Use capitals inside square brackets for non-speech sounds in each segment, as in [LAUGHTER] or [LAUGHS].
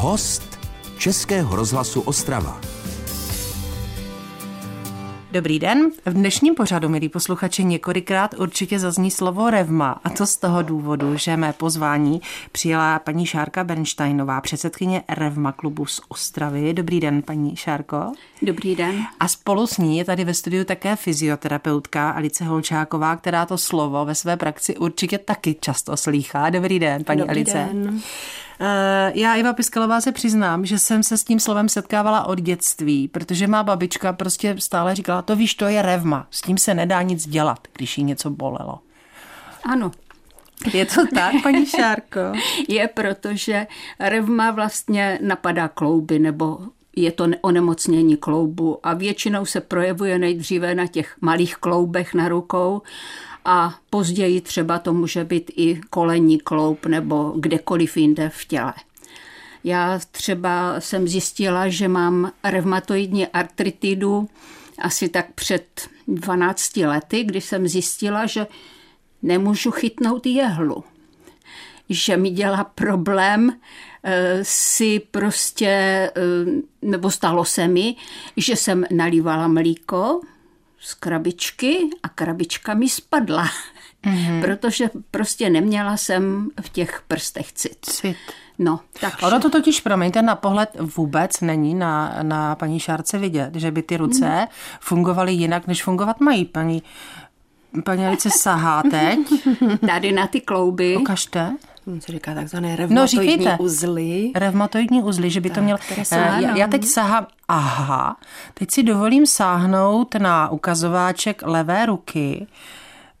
Host Českého rozhlasu Ostrava. Dobrý den. V dnešním pořadu, milí posluchači, několikrát určitě zazní slovo revma. A to z toho důvodu, že mé pozvání přijela paní Šárka Bernsteinová, předsedkyně Revma klubu z Ostravy. Dobrý den, paní Šárko. Dobrý den. A spolu s ní je tady ve studiu také fyzioterapeutka Alice Holčáková, která to slovo ve své praxi určitě taky často slýchá. Dobrý den, paní Dobrý Alice. Den. Eh, já, Iva Piskalová, se přiznám, že jsem se s tím slovem setkávala od dětství, protože má babička prostě stále říkala, to víš, to je revma, s tím se nedá nic dělat, když jí něco bolelo. Ano. Je to tak, paní Šárko? [LAUGHS] Je, protože revma vlastně napadá klouby nebo je to onemocnění kloubu a většinou se projevuje nejdříve na těch malých kloubech na rukou a později třeba to může být i kolení kloub nebo kdekoliv jinde v těle. Já třeba jsem zjistila, že mám revmatoidní artritidu asi tak před 12 lety, kdy jsem zjistila, že nemůžu chytnout jehlu. Že mi dělá problém eh, si prostě, eh, nebo stalo se mi, že jsem nalívala mlíko z krabičky a krabička mi spadla. Mm-hmm. [LAUGHS] Protože prostě neměla jsem v těch prstech cit. Cit. No, takže... Ono to totiž, promiňte, na pohled vůbec není na, na paní Šárce vidět, že by ty ruce mm. fungovaly jinak, než fungovat mají. Paní, paní Alice sahá teď. [LAUGHS] Tady na ty klouby. Ukažte. Co říká takzvané revmatoidní no, uzly. Revmatoidní uzly, že by tak, to měl... Já, já teď sahám, aha, teď si dovolím sáhnout na ukazováček levé ruky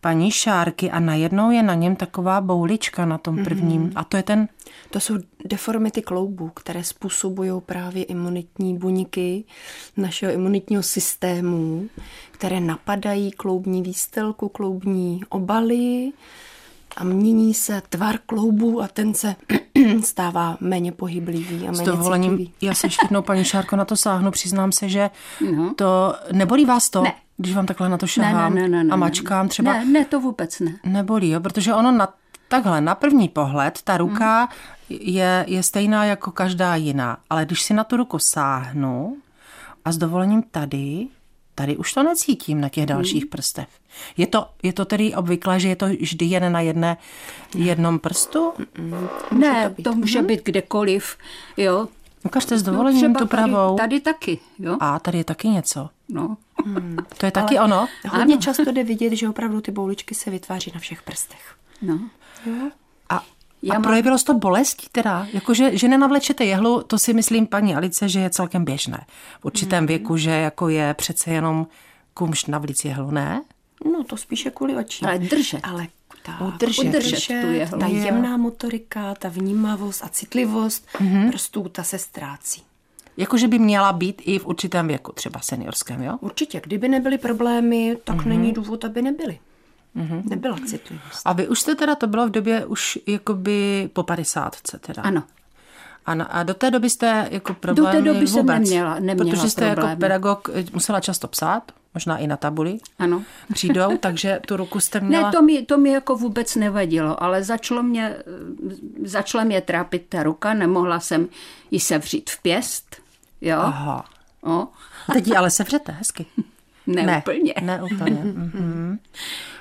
paní Šárky a najednou je na něm taková boulička na tom prvním. Mm-hmm. A to je ten... To jsou deformity kloubů, které způsobují právě imunitní buňky našeho imunitního systému, které napadají kloubní výstelku, kloubní obaly a mění se tvar kloubů a ten se [CLEARS THROAT] stává méně pohyblivý a méně S dovolením, citlivý. já se ještě jednou, paní Šárko, na to sáhnu. Přiznám se, že no. to... Nebolí vás to? Ne. Když vám takhle na to šahám ne, ne, ne, ne, a mačkám třeba? Ne, ne, to vůbec ne. Nebolí, jo? protože ono na, takhle na první pohled, ta ruka hmm. je, je stejná jako každá jiná, ale když si na tu ruku sáhnu a s dovolením tady, tady už to necítím na těch dalších hmm. prstech. Je to, je to tedy obvyklé, že je to vždy jen na jedné, jednom prstu? Ne, to, to může hmm. být kdekoliv, jo. Ukažte s dovolením no, tu pravou. Tady, tady taky, jo. A tady je taky něco. No. Hmm. To je [LAUGHS] taky Ale ono? Hodně ano. často jde [LAUGHS] vidět, že opravdu ty bouličky se vytváří na všech prstech. No. Jo. A já a mám... projevilo to bolestí teda? Jakože, že nenavlečete jehlu, to si myslím paní Alice, že je celkem běžné. V určitém hmm. věku, že jako je přece jenom kumšt navlíc jehlu, ne? No to spíše kvůli očí. Ale držet. Ale tak, udržet, udržet, udržet tu jehlu. Ta jemná motorika, ta vnímavost a citlivost mm-hmm. prstů, ta se ztrácí. Jakože by měla být i v určitém věku, třeba seniorském, jo? Určitě. Kdyby nebyly problémy, tak mm-hmm. není důvod, aby nebyly. Mm-hmm. Nebyla citlivost. A vy už jste teda, to bylo v době už jakoby po padesátce teda. Ano. A, na, a do té doby jste jako problémy Do té doby vůbec, jsem neměla, neměla Protože jste problémy. jako pedagog musela často psát, možná i na tabuli. Ano. Přijdou, [LAUGHS] takže tu ruku jste měla... Ne, to mi, to mi jako vůbec nevadilo, ale začalo mě, začala mě trápit ta ruka, nemohla jsem ji sevřít v pěst, jo. Aha. O. Teď ji ale sevřete hezky. [LAUGHS] Ne, ne úplně. Ne úplně. Mm-hmm.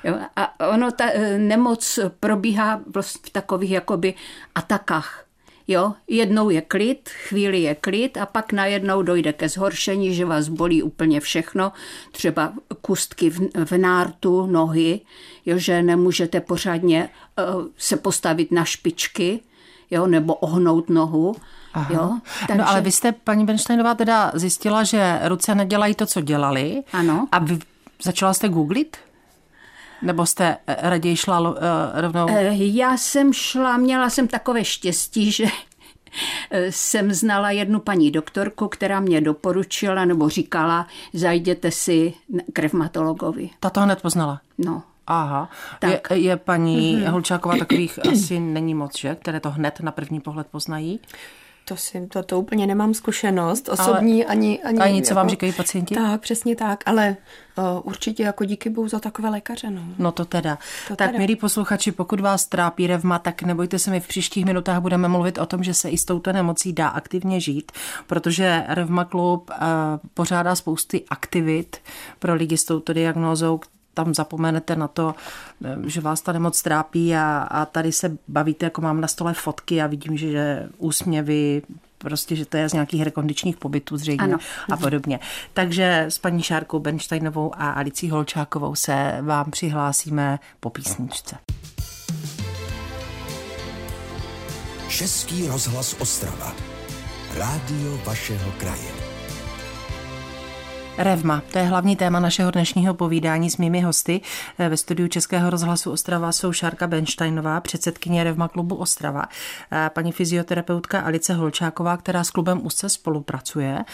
Jo, a ono, ta eh, nemoc probíhá v takových jakoby atakách. Jo, jednou je klid, chvíli je klid a pak najednou dojde ke zhoršení, že vás bolí úplně všechno, třeba kustky v, v nártu, nohy, jo, že nemůžete pořádně uh, se postavit na špičky, jo, nebo ohnout nohu. Aha. Jo, takže... No ale vy jste, paní Benštejnová, teda zjistila, že ruce nedělají to, co dělali. Ano. A vy začala jste googlit? Nebo jste eh, raději šla uh, rovnou? Eh, já jsem šla, měla jsem takové štěstí, že jsem znala jednu paní doktorku, která mě doporučila nebo říkala, zajděte si k revmatologovi. Ta to hned poznala? No. Aha. Tak. Je, je paní mm-hmm. Holčáková takových [CLEARS THROAT] asi není moc, že? Které to hned na první pohled poznají? To, si, to, to úplně nemám zkušenost osobní Ale ani, ani... Ani co jako, vám říkají pacienti? Tak, přesně tak, ale uh, určitě jako díky bohu za takové lékaře, no. No to teda. To tak, teda. milí posluchači, pokud vás trápí revma, tak nebojte se, my v příštích minutách budeme mluvit o tom, že se i s touto nemocí dá aktivně žít, protože Revma klub uh, pořádá spousty aktivit pro lidi s touto diagnózou, tam zapomenete na to, eh, že vás ta nemoc trápí a, a tady se bavíte, jako mám na stole fotky a vidím, že, že úsměvy, prostě, že to je z nějakých rekondičních pobytů zřejmě Ano. a podobně. Takže s paní Šárkou Benštejnovou a Alicí Holčákovou se vám přihlásíme po písničce. Český rozhlas Ostrava. Rádio vašeho kraje. Revma, to je hlavní téma našeho dnešního povídání s mými hosty. Ve studiu Českého rozhlasu Ostrava jsou Šárka Benštejnová, předsedkyně Revma klubu Ostrava, paní fyzioterapeutka Alice Holčáková, která s klubem úzce spolupracuje.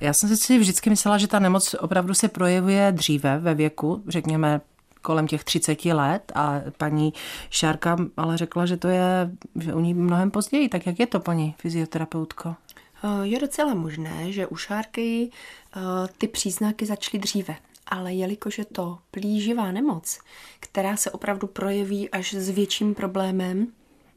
Já jsem si vždycky myslela, že ta nemoc opravdu se projevuje dříve ve věku, řekněme kolem těch 30 let a paní Šárka ale řekla, že to je že u ní mnohem později. Tak jak je to, paní fyzioterapeutko? Eh, Je docela možné, že u šárky eh, ty příznaky začaly dříve. Ale jelikož je to plíživá nemoc, která se opravdu projeví až s větším problémem,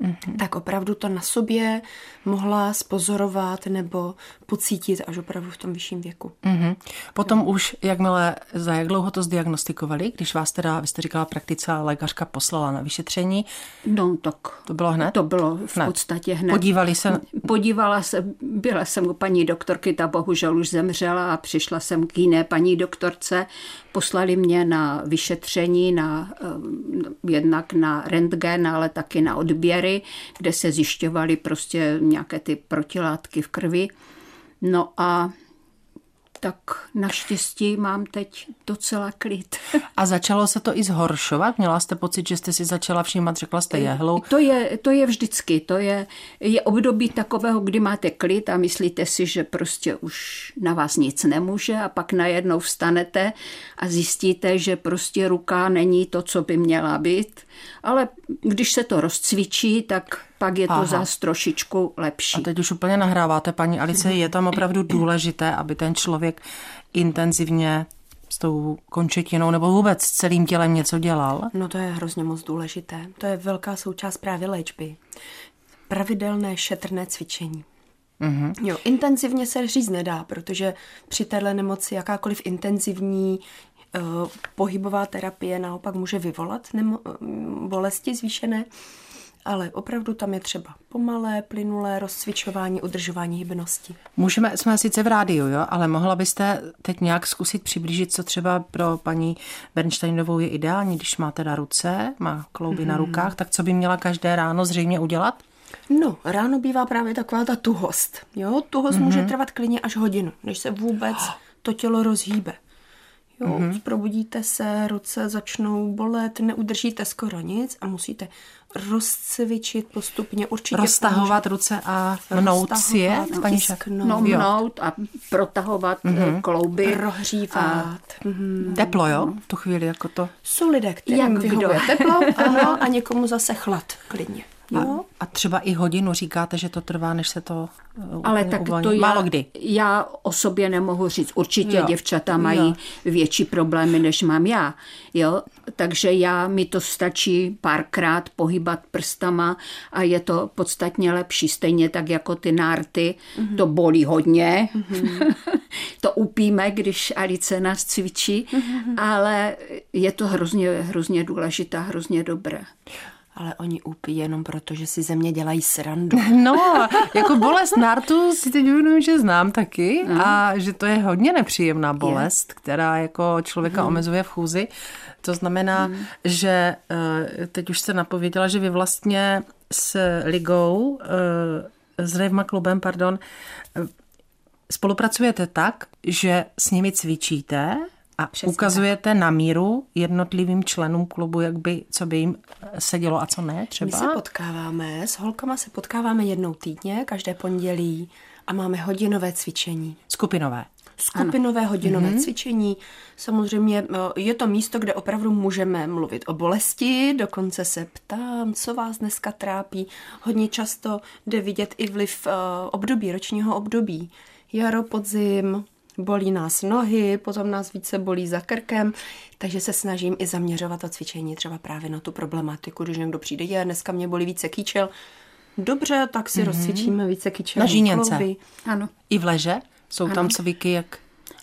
mm-hmm. tak opravdu to na sobě mohla spozorovat nebo pocítit až opravdu v tom vyšším věku. Mm-hmm. Potom no. už, jakmile, za jak dlouho to zdiagnostikovali, když vás teda, vy jste říkala, praktice lékařka poslala na vyšetření? No tak. To bylo hned? To bylo v hned. podstatě hned. Podívali se? Podívala se, byla jsem u paní doktorky, ta bohužel už zemřela a přišla jsem k jiné paní doktorce. Poslali mě na vyšetření, na, jednak na rentgen, ale taky na odběry, kde se zjišťovaly prostě nějaké ty protilátky v krvi. No a tak naštěstí mám teď docela klid. [LAUGHS] A začalo se to i zhoršovat? Měla jste pocit, že jste si začala všímat, řekla jste jehlou? To je, to je vždycky, to je, je období takového, kdy máte klid a myslíte si, že prostě už na vás nic nemůže a pak najednou vstanete a zjistíte, že prostě ruka není to, co by měla být, ale když se to rozcvičí, tak pak je to Aha. zase trošičku lepší. A teď už úplně nahráváte, paní Alice, je tam opravdu [CLEARS THROAT] důležité, aby ten člověk intenzivně s tou končetinou nebo vůbec s celým tělem něco dělal? No to je hrozně moc důležité. To je velká součást právě léčby. Pravidelné šetrné cvičení. Mm-hmm. Jo, intenzivně se říct nedá, protože při téhle nemoci jakákoliv intenzivní uh, pohybová terapie naopak může vyvolat nemo- bolesti zvýšené ale opravdu tam je třeba pomalé, plynulé rozcvičování, udržování hybnosti. Můžeme, jsme sice v rádiu, jo, ale mohla byste teď nějak zkusit přiblížit, co třeba pro paní Bernsteinovou je ideální, když má teda ruce, má klouby hmm. na rukách, tak co by měla každé ráno zřejmě udělat? No, ráno bývá právě taková ta tuhost. Jo, tuhost mm-hmm. může trvat klidně až hodinu, než se vůbec to tělo rozhýbe. Jo, mm-hmm. probudíte se, ruce začnou bolet, neudržíte skoro nic a musíte rozcvičit postupně. Určitě Roztahovat pomůže. ruce a mnout si je, paní No, mnout a protahovat mm-hmm. klouby. Prohřívat. A... Mm-hmm. Teplo, jo? V tu chvíli jako to. Jsou lidé, kterým vyhovuje teplo [LAUGHS] ano, a někomu zase chlad, klidně. Jo? A, a třeba i hodinu říkáte, že to trvá, než se to Ale tak uvolní. to já, Málo kdy. Já o sobě nemohu říct. Určitě jo. děvčata mají jo. větší problémy, než mám já. Jo? Takže já, mi to stačí párkrát pohybat prstama a je to podstatně lepší. Stejně tak jako ty nárty. Mm-hmm. To bolí hodně. Mm-hmm. [LAUGHS] to upíme, když Alice nás cvičí. Mm-hmm. Ale je to hrozně, hrozně důležité, hrozně dobré ale oni úpí jenom proto, že si země dělají srandu. [LAUGHS] No, jako bolest nartu si teď uvědomím, že znám taky no. a že to je hodně nepříjemná bolest, je. která jako člověka hmm. omezuje v chůzi. To znamená, hmm. že eh, teď už se napověděla, že vy vlastně s ligou, eh, s Revma klubem, pardon, eh, spolupracujete tak, že s nimi cvičíte, a Přesně ukazujete tak. na míru jednotlivým členům klubu, jak by, co by jim sedělo a co ne třeba? My se potkáváme, s holkama se potkáváme jednou týdně, každé pondělí a máme hodinové cvičení. Skupinové? skupinové ano. hodinové mm-hmm. cvičení. Samozřejmě eh, je to místo, kde opravdu můžeme mluvit o bolesti, dokonce se ptám, co vás dneska trápí. Hodně často jde vidět i vliv eh, období, ročního období. Jaro, podzim, bolí nás nohy, potom nás více bolí za krkem, takže se snažím i zaměřovat to cvičení třeba právě na tu problematiku, když někdo přijde, je, dneska mě bolí více kýčel, dobře, tak si mm-hmm. rozcvičíme více kýčel. Na žíněnce. Ano. I v leže? Jsou ano. tam cviky, jak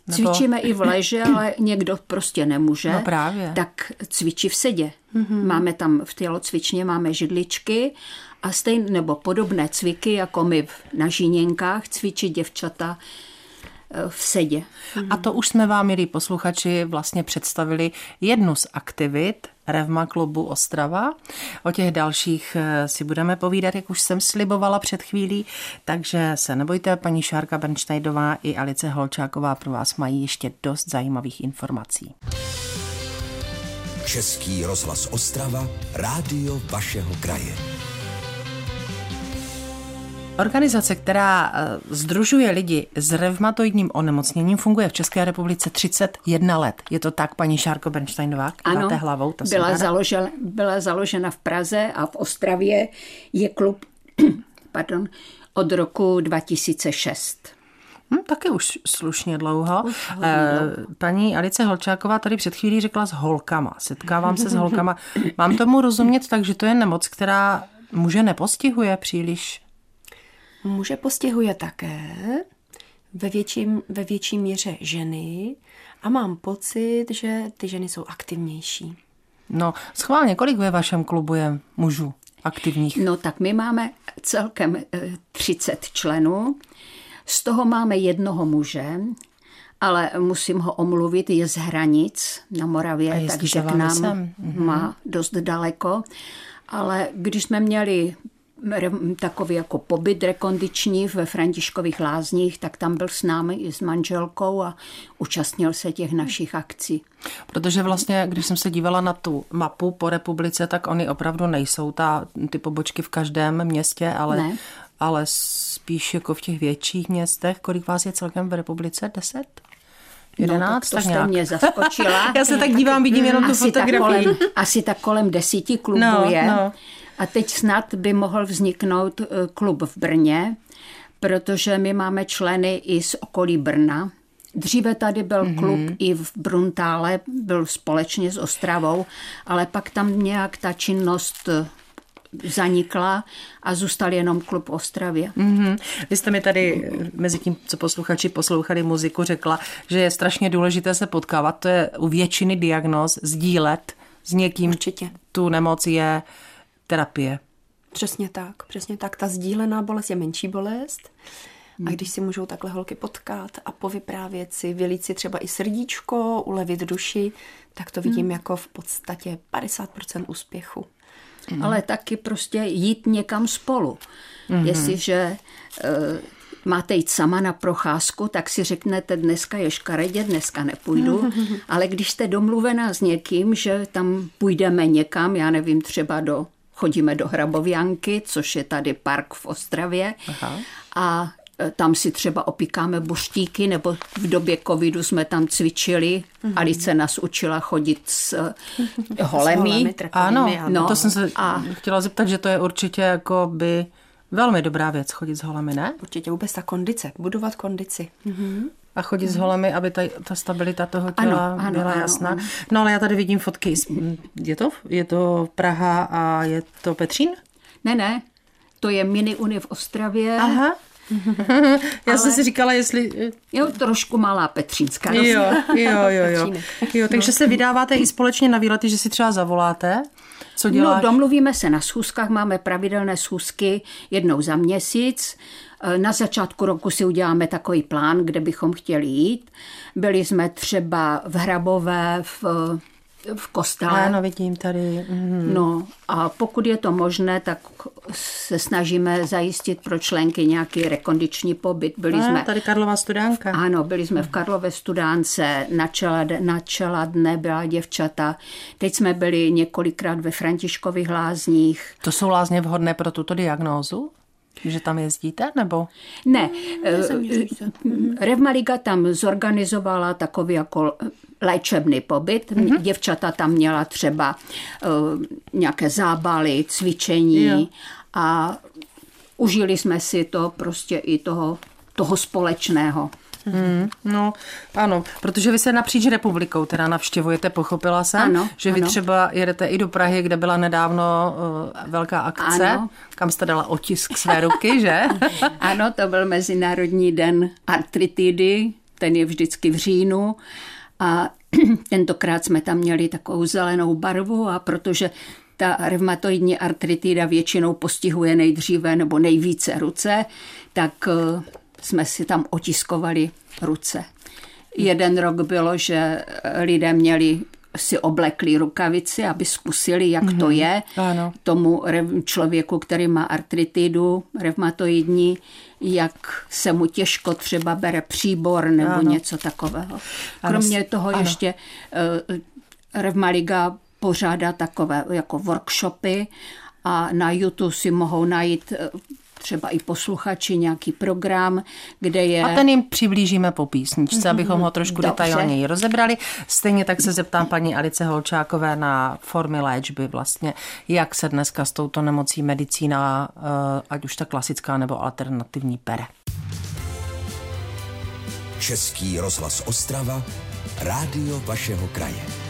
nebo... Cvičíme i v leže, [CLEARS THROAT] ale někdo prostě nemůže. No právě. Tak cvičí v sedě. Mm-hmm. Máme tam v tělocvičně máme židličky a stejné nebo podobné cviky, jako my na žíněnkách cvičí děvčata v sedě. A to už jsme vám, milí posluchači, vlastně představili jednu z aktivit Revma klubu Ostrava. O těch dalších eh, si budeme povídat, jak už jsem slibovala před chvílí, takže se nebojte, paní Šárka Bernsteidová i Alice Holčáková pro vás mají ještě dost zajímavých informací. Český rozhlas Ostrava, rádio vašeho kraje. Organizace, která združuje eh, lidi s revmatoidním onemocněním, funguje v České republice 31 let. Je to tak, paní Šárko Bernsteinová? Ano, hlavou, to byla, založena, byla založena v Praze a v Ostravě je klub [CLEARS THROAT] pardon, od roku 2006. Hm, taky už slušně dlouho. Už eh, Paní Alice Holčáková tady před chvílí řekla s holkama. Setkávám se s holkama. Mám tomu rozumět tak, že to je nemoc, která muže nepostihuje příliš Muže postihuje také ve, větším, ve větší míře ženy a mám pocit, že ty ženy jsou aktivnější. No, schválně, kolik ve vašem klubu je mužů aktivních? No tak my máme celkem 30 eh, členů, z toho máme jednoho muže, ale musím ho omluvit, je z hranic na Moravě, takže k nám sem. má mhm. dost daleko. Ale když jsme měli takový jako pobyt rekondiční ve Františkových lázních, tak tam byl s námi i s manželkou a účastnil se těch našich akcí. Protože vlastně, když jsem se dívala na tu mapu po republice, tak oni opravdu nejsou ta, ty pobočky v každém městě, ale, ne. ale spíš jako v těch větších městech. Kolik vás je celkem v republice? Deset? 11, no, tak to tak jste mě zaskočila. [LAUGHS] Já se tak dívám, vidím jenom tu fotografii. Tak kolem, asi tak kolem desíti klubů no, je. No. A teď snad by mohl vzniknout eh, klub v Brně, protože my máme členy i z okolí Brna. Dříve tady byl mm-hmm. klub i v Bruntále, byl společně s Ostravou, ale pak tam nějak ta činnost eh, zanikla a zůstal jenom klub v Ostravě. Mm-hmm. Vy jste mi tady eh, mezi tím, co posluchači poslouchali muziku, řekla, že je strašně důležité se potkávat. To je u většiny diagnóz sdílet s někým. Určitě. Tu nemoc je terapie. Přesně tak, přesně tak. Ta sdílená bolest je menší bolest. A když si můžou takhle holky potkat a povyprávět si, vylít si třeba i srdíčko, ulevit duši, tak to vidím hmm. jako v podstatě 50% úspěchu. Hmm. Ale taky prostě jít někam spolu. Hmm. Jestliže uh, máte jít sama na procházku, tak si řeknete, dneska je škaredě, dneska nepůjdu. [LAUGHS] Ale když jste domluvená s někým, že tam půjdeme někam, já nevím, třeba do chodíme do Hrabovianky, což je tady park v Ostravě. Aha. A e, tam si třeba opíkáme buštíky, nebo v době covidu jsme tam cvičili. Mm-hmm. Alice nás učila chodit s [LAUGHS] holemi. ano, no, to jsem se a... chtěla zeptat, že to je určitě jako by velmi dobrá věc chodit s holemi, ne? Určitě vůbec ta kondice, budovat kondici. Mm-hmm a chodit s holemi, aby ta, ta stabilita toho těla ano, ano, byla ano, jasná. Ano. No ale já tady vidím fotky. Je to, je to Praha a je to Petřín? Ne, ne. To je mini uni v Ostravě. Aha. [LAUGHS] Já ale... jsem si říkala, jestli... Jo, trošku malá Petřínská. Jo, jo, jo, jo. [LAUGHS] jo takže no. se vydáváte i společně na výlety, že si třeba zavoláte? Co no, děláš? No, domluvíme se na schůzkách, máme pravidelné schůzky jednou za měsíc. Eh, na začátku roku si uděláme takový plán, kde bychom chtěli jít. Byli jsme třeba v Hrabové, v v kostele. Ano, vidím tady. Mm. No a pokud je to možné, tak se snažíme zajistit pro členky nějaký rekondiční pobyt. Byli a, jsme, tady Karlova studánka. Ano, byli jsme v Karlové studánce, na, čela, na čela dne byla děvčata. Teď jsme byli několikrát ve Františkových lázních. To jsou lázně vhodné pro tuto diagnózu? Že tam jezdíte, nebo? Ne, Revmaliga tam zorganizovala takový jako léčebný pobyt. Mm-hmm. Děvčata tam měla třeba uh, nějaké zábaly, cvičení jo. a užili jsme si to prostě i toho, toho společného. Hmm, no, ano, protože vy se napříč republikou teda navštěvujete, pochopila jsem, ano, že vy ano. třeba jedete i do Prahy, kde byla nedávno uh, velká akce, ano. kam jste dala otisk své ruky, že? [LAUGHS] ano, to byl Mezinárodní den artritidy, ten je vždycky v říjnu a [CLEARS THROAT] tentokrát jsme tam měli takovou zelenou barvu a protože ta reumatoidní artritida většinou postihuje nejdříve nebo nejvíce ruce, tak uh, jsme si tam otiskovali ruce. Jeden rok bylo, že lidé měli si oblekli rukavici, aby zkusili, jak mm-hmm. to mhm. je. Ano. Tomu člověku, který má artritidu reumatoidní, jak se mu těžko třeba bere příbor nebo ano. něco takového. Kromě ano. toho ano. ještě uh, Revmaliga pořádá takové jako workshopy a na YouTube si mohou najít eh, třeba i posluchači nějaký program, kde je... A ten jim přiblížíme po písničce, mm-hmm. abychom ho trošku Dobře. detailněji rozebrali. Stejně tak se zeptám paní Alice Holčákové na formy léčby vlastně, jak se dneska s touto nemocí medicína, eh, ať už ta klasická nebo alternativní, pere. Český rozhlas Ostrava, rádio vašeho kraje.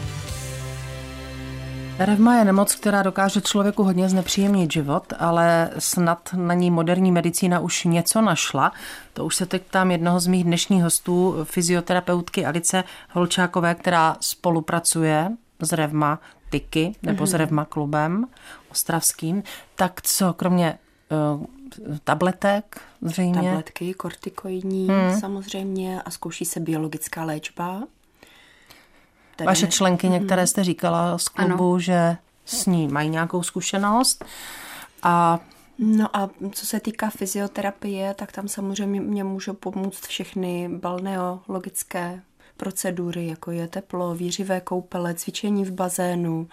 Revma je nemoc, která dokáže člověku hodně znepříjemnit život, ale snad na ní moderní medicína už něco našla. To už se teď ptám jednoho z mých dnešních hostů, fyzioterapeutky Alice Holčákové, která spolupracuje s Revma Tyky nebo mm-hmm. s mhm. Revma klubem ostravským. Tak co, kromě uh, tabletek zřejmě? Tabletky, kortikoidní hmm. samozřejmě a zkouší se biologická léčba. Tedy... Vaše členky, některé mhm. jste říkala z klubu, ano. že s ní mají nějakou zkušenost a No a co se týká fyzioterapie, tak tam samozřejmě mě můžou pomůct všechny balneologické procedury, jako je teplo, výřivé koupele, cvičení v bazénu,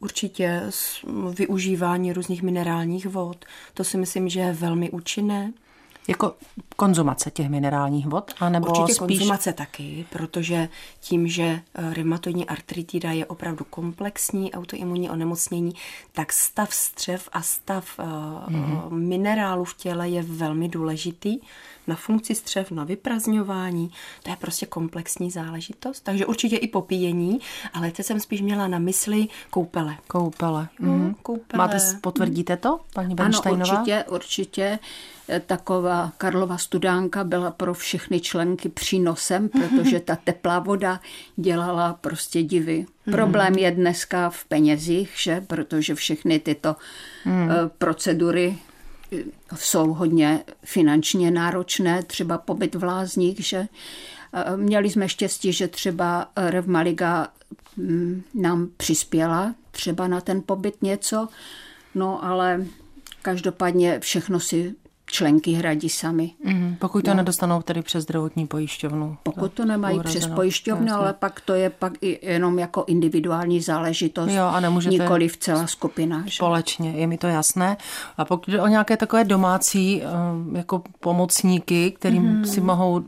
určitě využívání různých minerálních vod. To si myslím, že je velmi účinné. Jako konzumace těch minerálních vod? Anebo Určitě spíš... konzumace taky, protože tím, že eh, reumatoidní artritida je opravdu komplexní autoimunní onemocnění, tak stav střev a stav mm-hmm. minerálů v těle je velmi důležitý na funkci střev, na vyprazňování. To je prostě komplexní záležitost. Takže určitě i popíjení, ale teď jsem spíš měla na mysli koupele. Koupele. Mm-hmm. koupele. Máte, potvrdíte to, paní Benštejnová? Ano, určitě, určitě. Eh, taková Karlova studánka byla pro všechny členky přínosem, protože ta teplá voda dělala prostě divy. Mm. Problém je dneska v penězích, že? protože všechny tyto mm. procedury jsou hodně finančně náročné, třeba pobyt v lázních, že měli jsme štěstí, že třeba Revmaliga mm, nám přispěla třeba na ten pobyt něco, no ale každopádně všechno si členky hradí sami. Mm, pokud to no. nedostanou tedy přes zdravotní pojišťovnu. Pokud to nemají uhrazeno. přes pojišťovnu, Jasně. ale pak to je pak i jenom jako individuální záležitost, jo, a nemůžete nikoli v celá skupina. Že? Společně, je mi to jasné. A pokud jde o nějaké takové domácí eh, jako pomocníky, kterým mm. si mohou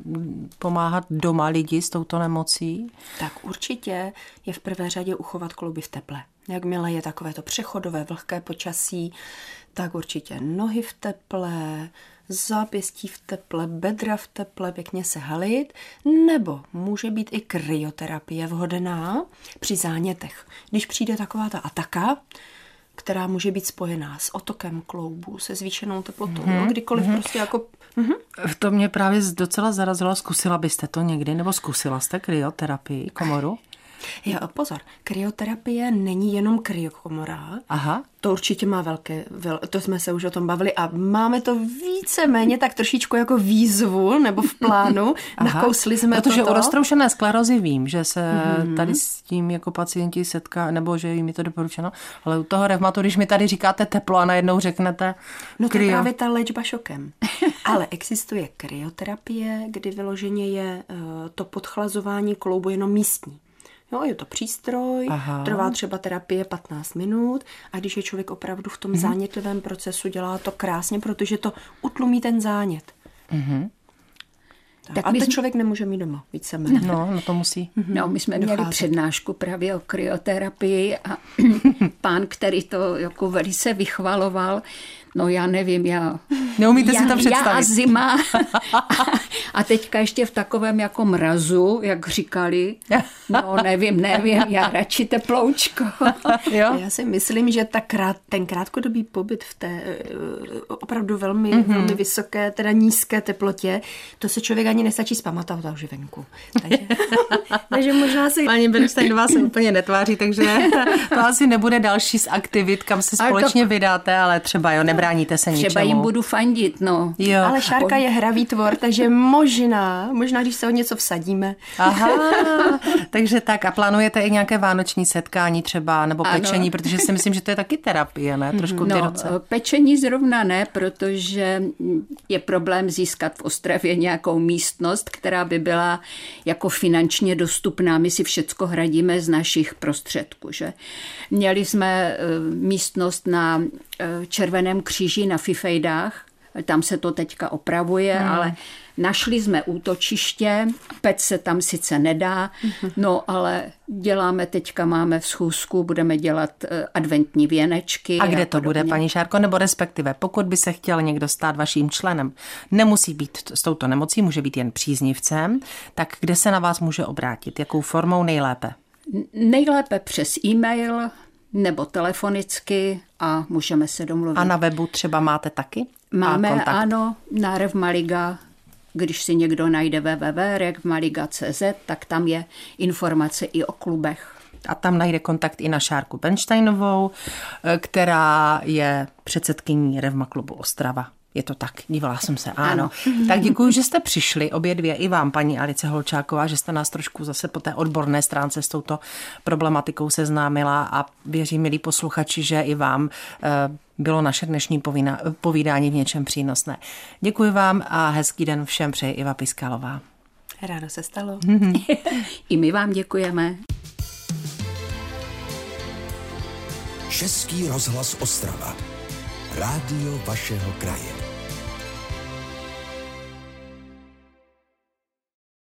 pomáhat doma lidi s touto nemocí? Tak určitě je v prvé řadě uchovat klouby v teple. Jakmile je takové to přechodové vlhké počasí, tak určitě nohy v teple, zápěstí v teple, bedra v teple, pěkně se halit, nebo může být i kryoterapie vhodná při zánětech. Když přijde taková ta ataka, která může být spojená s otokem kloubu, se zvýšenou teplotou, mm-hmm. no, kdykoliv mm-hmm. prostě jako... Mm-hmm. To mě právě docela zarazilo. Zkusila byste to někdy, nebo zkusila jste kryoterapii, komoru? Jo, pozor, kryoterapie není jenom kryokomora. Aha. To určitě má velké, vel, to jsme se už o tom bavili a máme to více méně tak trošičku jako výzvu nebo v plánu. [LAUGHS] Aha. Nakousli jsme Protože toto. u roztroušené sklerozy vím, že se mm-hmm. tady s tím jako pacienti setká, nebo že jim je to doporučeno, ale u toho revmatu, když mi tady říkáte teplo a najednou řeknete No to je právě ta léčba šokem. ale existuje kryoterapie, kdy vyloženě je uh, to podchlazování kloubu jenom místní Jo, je to přístroj, Aha. trvá třeba terapie 15 minut a když je člověk opravdu v tom Mhm. zánětlivém procesu, dělá to krásně, protože to utlumí ten zánět. Mhm. Tak a my ten jsme- člověk nemůže mít doma víceméně. No, no to musí. No, my jsme měli Dochází. přednášku právě o kryoterapii a [LAUGHS] pán, který to jako velice vychvaloval, no já nevím, já... Neumíte si já, to Já a představit. zima. [LAUGHS] a teďka ještě v takovém jako mrazu, jak říkali, no nevím, nevím, já radši teploučko. Jo? Já si myslím, že ta krát, ten krátkodobý pobyt v té eh, opravdu velmi, Mhm. mm-hmm. velmi vysoké, teda nízké teplotě, to se člověk ani nestačí zpamatovat je venku. Takže, [LAUGHS] takže možná si... Paní Bernsteinová se úplně netváří, takže to asi nebude další z aktivit, kam se Ale to- společně vydáte, ale třeba jo, nebráníte se Třeba ničemu. jim budu fandit, no. Jo. Ale šárka je hravý tvor, takže možná, možná když se o něco vsadíme, Aha, takže tak a plánujete i nějaké vánoční setkání třeba, nebo Ano. pečení, protože si myslím, že to je taky terapie, ne? Trošku ty No, roce. pečení zrovna ne, protože je problém získat v Ostravě nějakou místnost, která by byla jako finančně dostupná. My si všecko hradíme z našich prostředků. Že? Měli jsme eh, místnost na Červeném kříži na Fifejdách, tam se to teďka opravuje, hmm. ale našli jsme útočiště, pec se tam sice nedá, no ale děláme teďka, máme v schůzku, budeme dělat eh, adventní věnečky. A kde to podobně. bude, paní Šárko, nebo respektive, pokud by se chtěl někdo stát vaším členem, nemusí být s touto nemocí, může být jen příznivcem, tak kde se na vás může obrátit? Jakou formou nejlépe? Nejlépe přes e-mail nebo telefonicky a můžeme se domluvit. A na webu třeba máte taky? Máme, kontakt? ano, na Revmaliga, když si někdo najde www.revmaliga.cz, tak tam je informace i o klubech. A tam najde kontakt i na Šárku Benštejnovou, eh, která je předsedkyní Revma klubu Ostrava. Je to tak, dívala jsem se, ano. Ano. Tak děkuji, že jste přišli, obě dvě, i vám, paní Alice Holčáková, že jste nás trošku zase po té odborné stránce s touto problematikou seznámila a věřím, milí posluchači, že i vám eh, bylo naše dnešní povína, povídání v něčem přínosné. Děkuji vám a hezký den všem přeji Iva Piskalová. ráno se stalo. [LAUGHS] I my vám děkujeme. Český rozhlas Ostrava. Rádio vašeho kraje.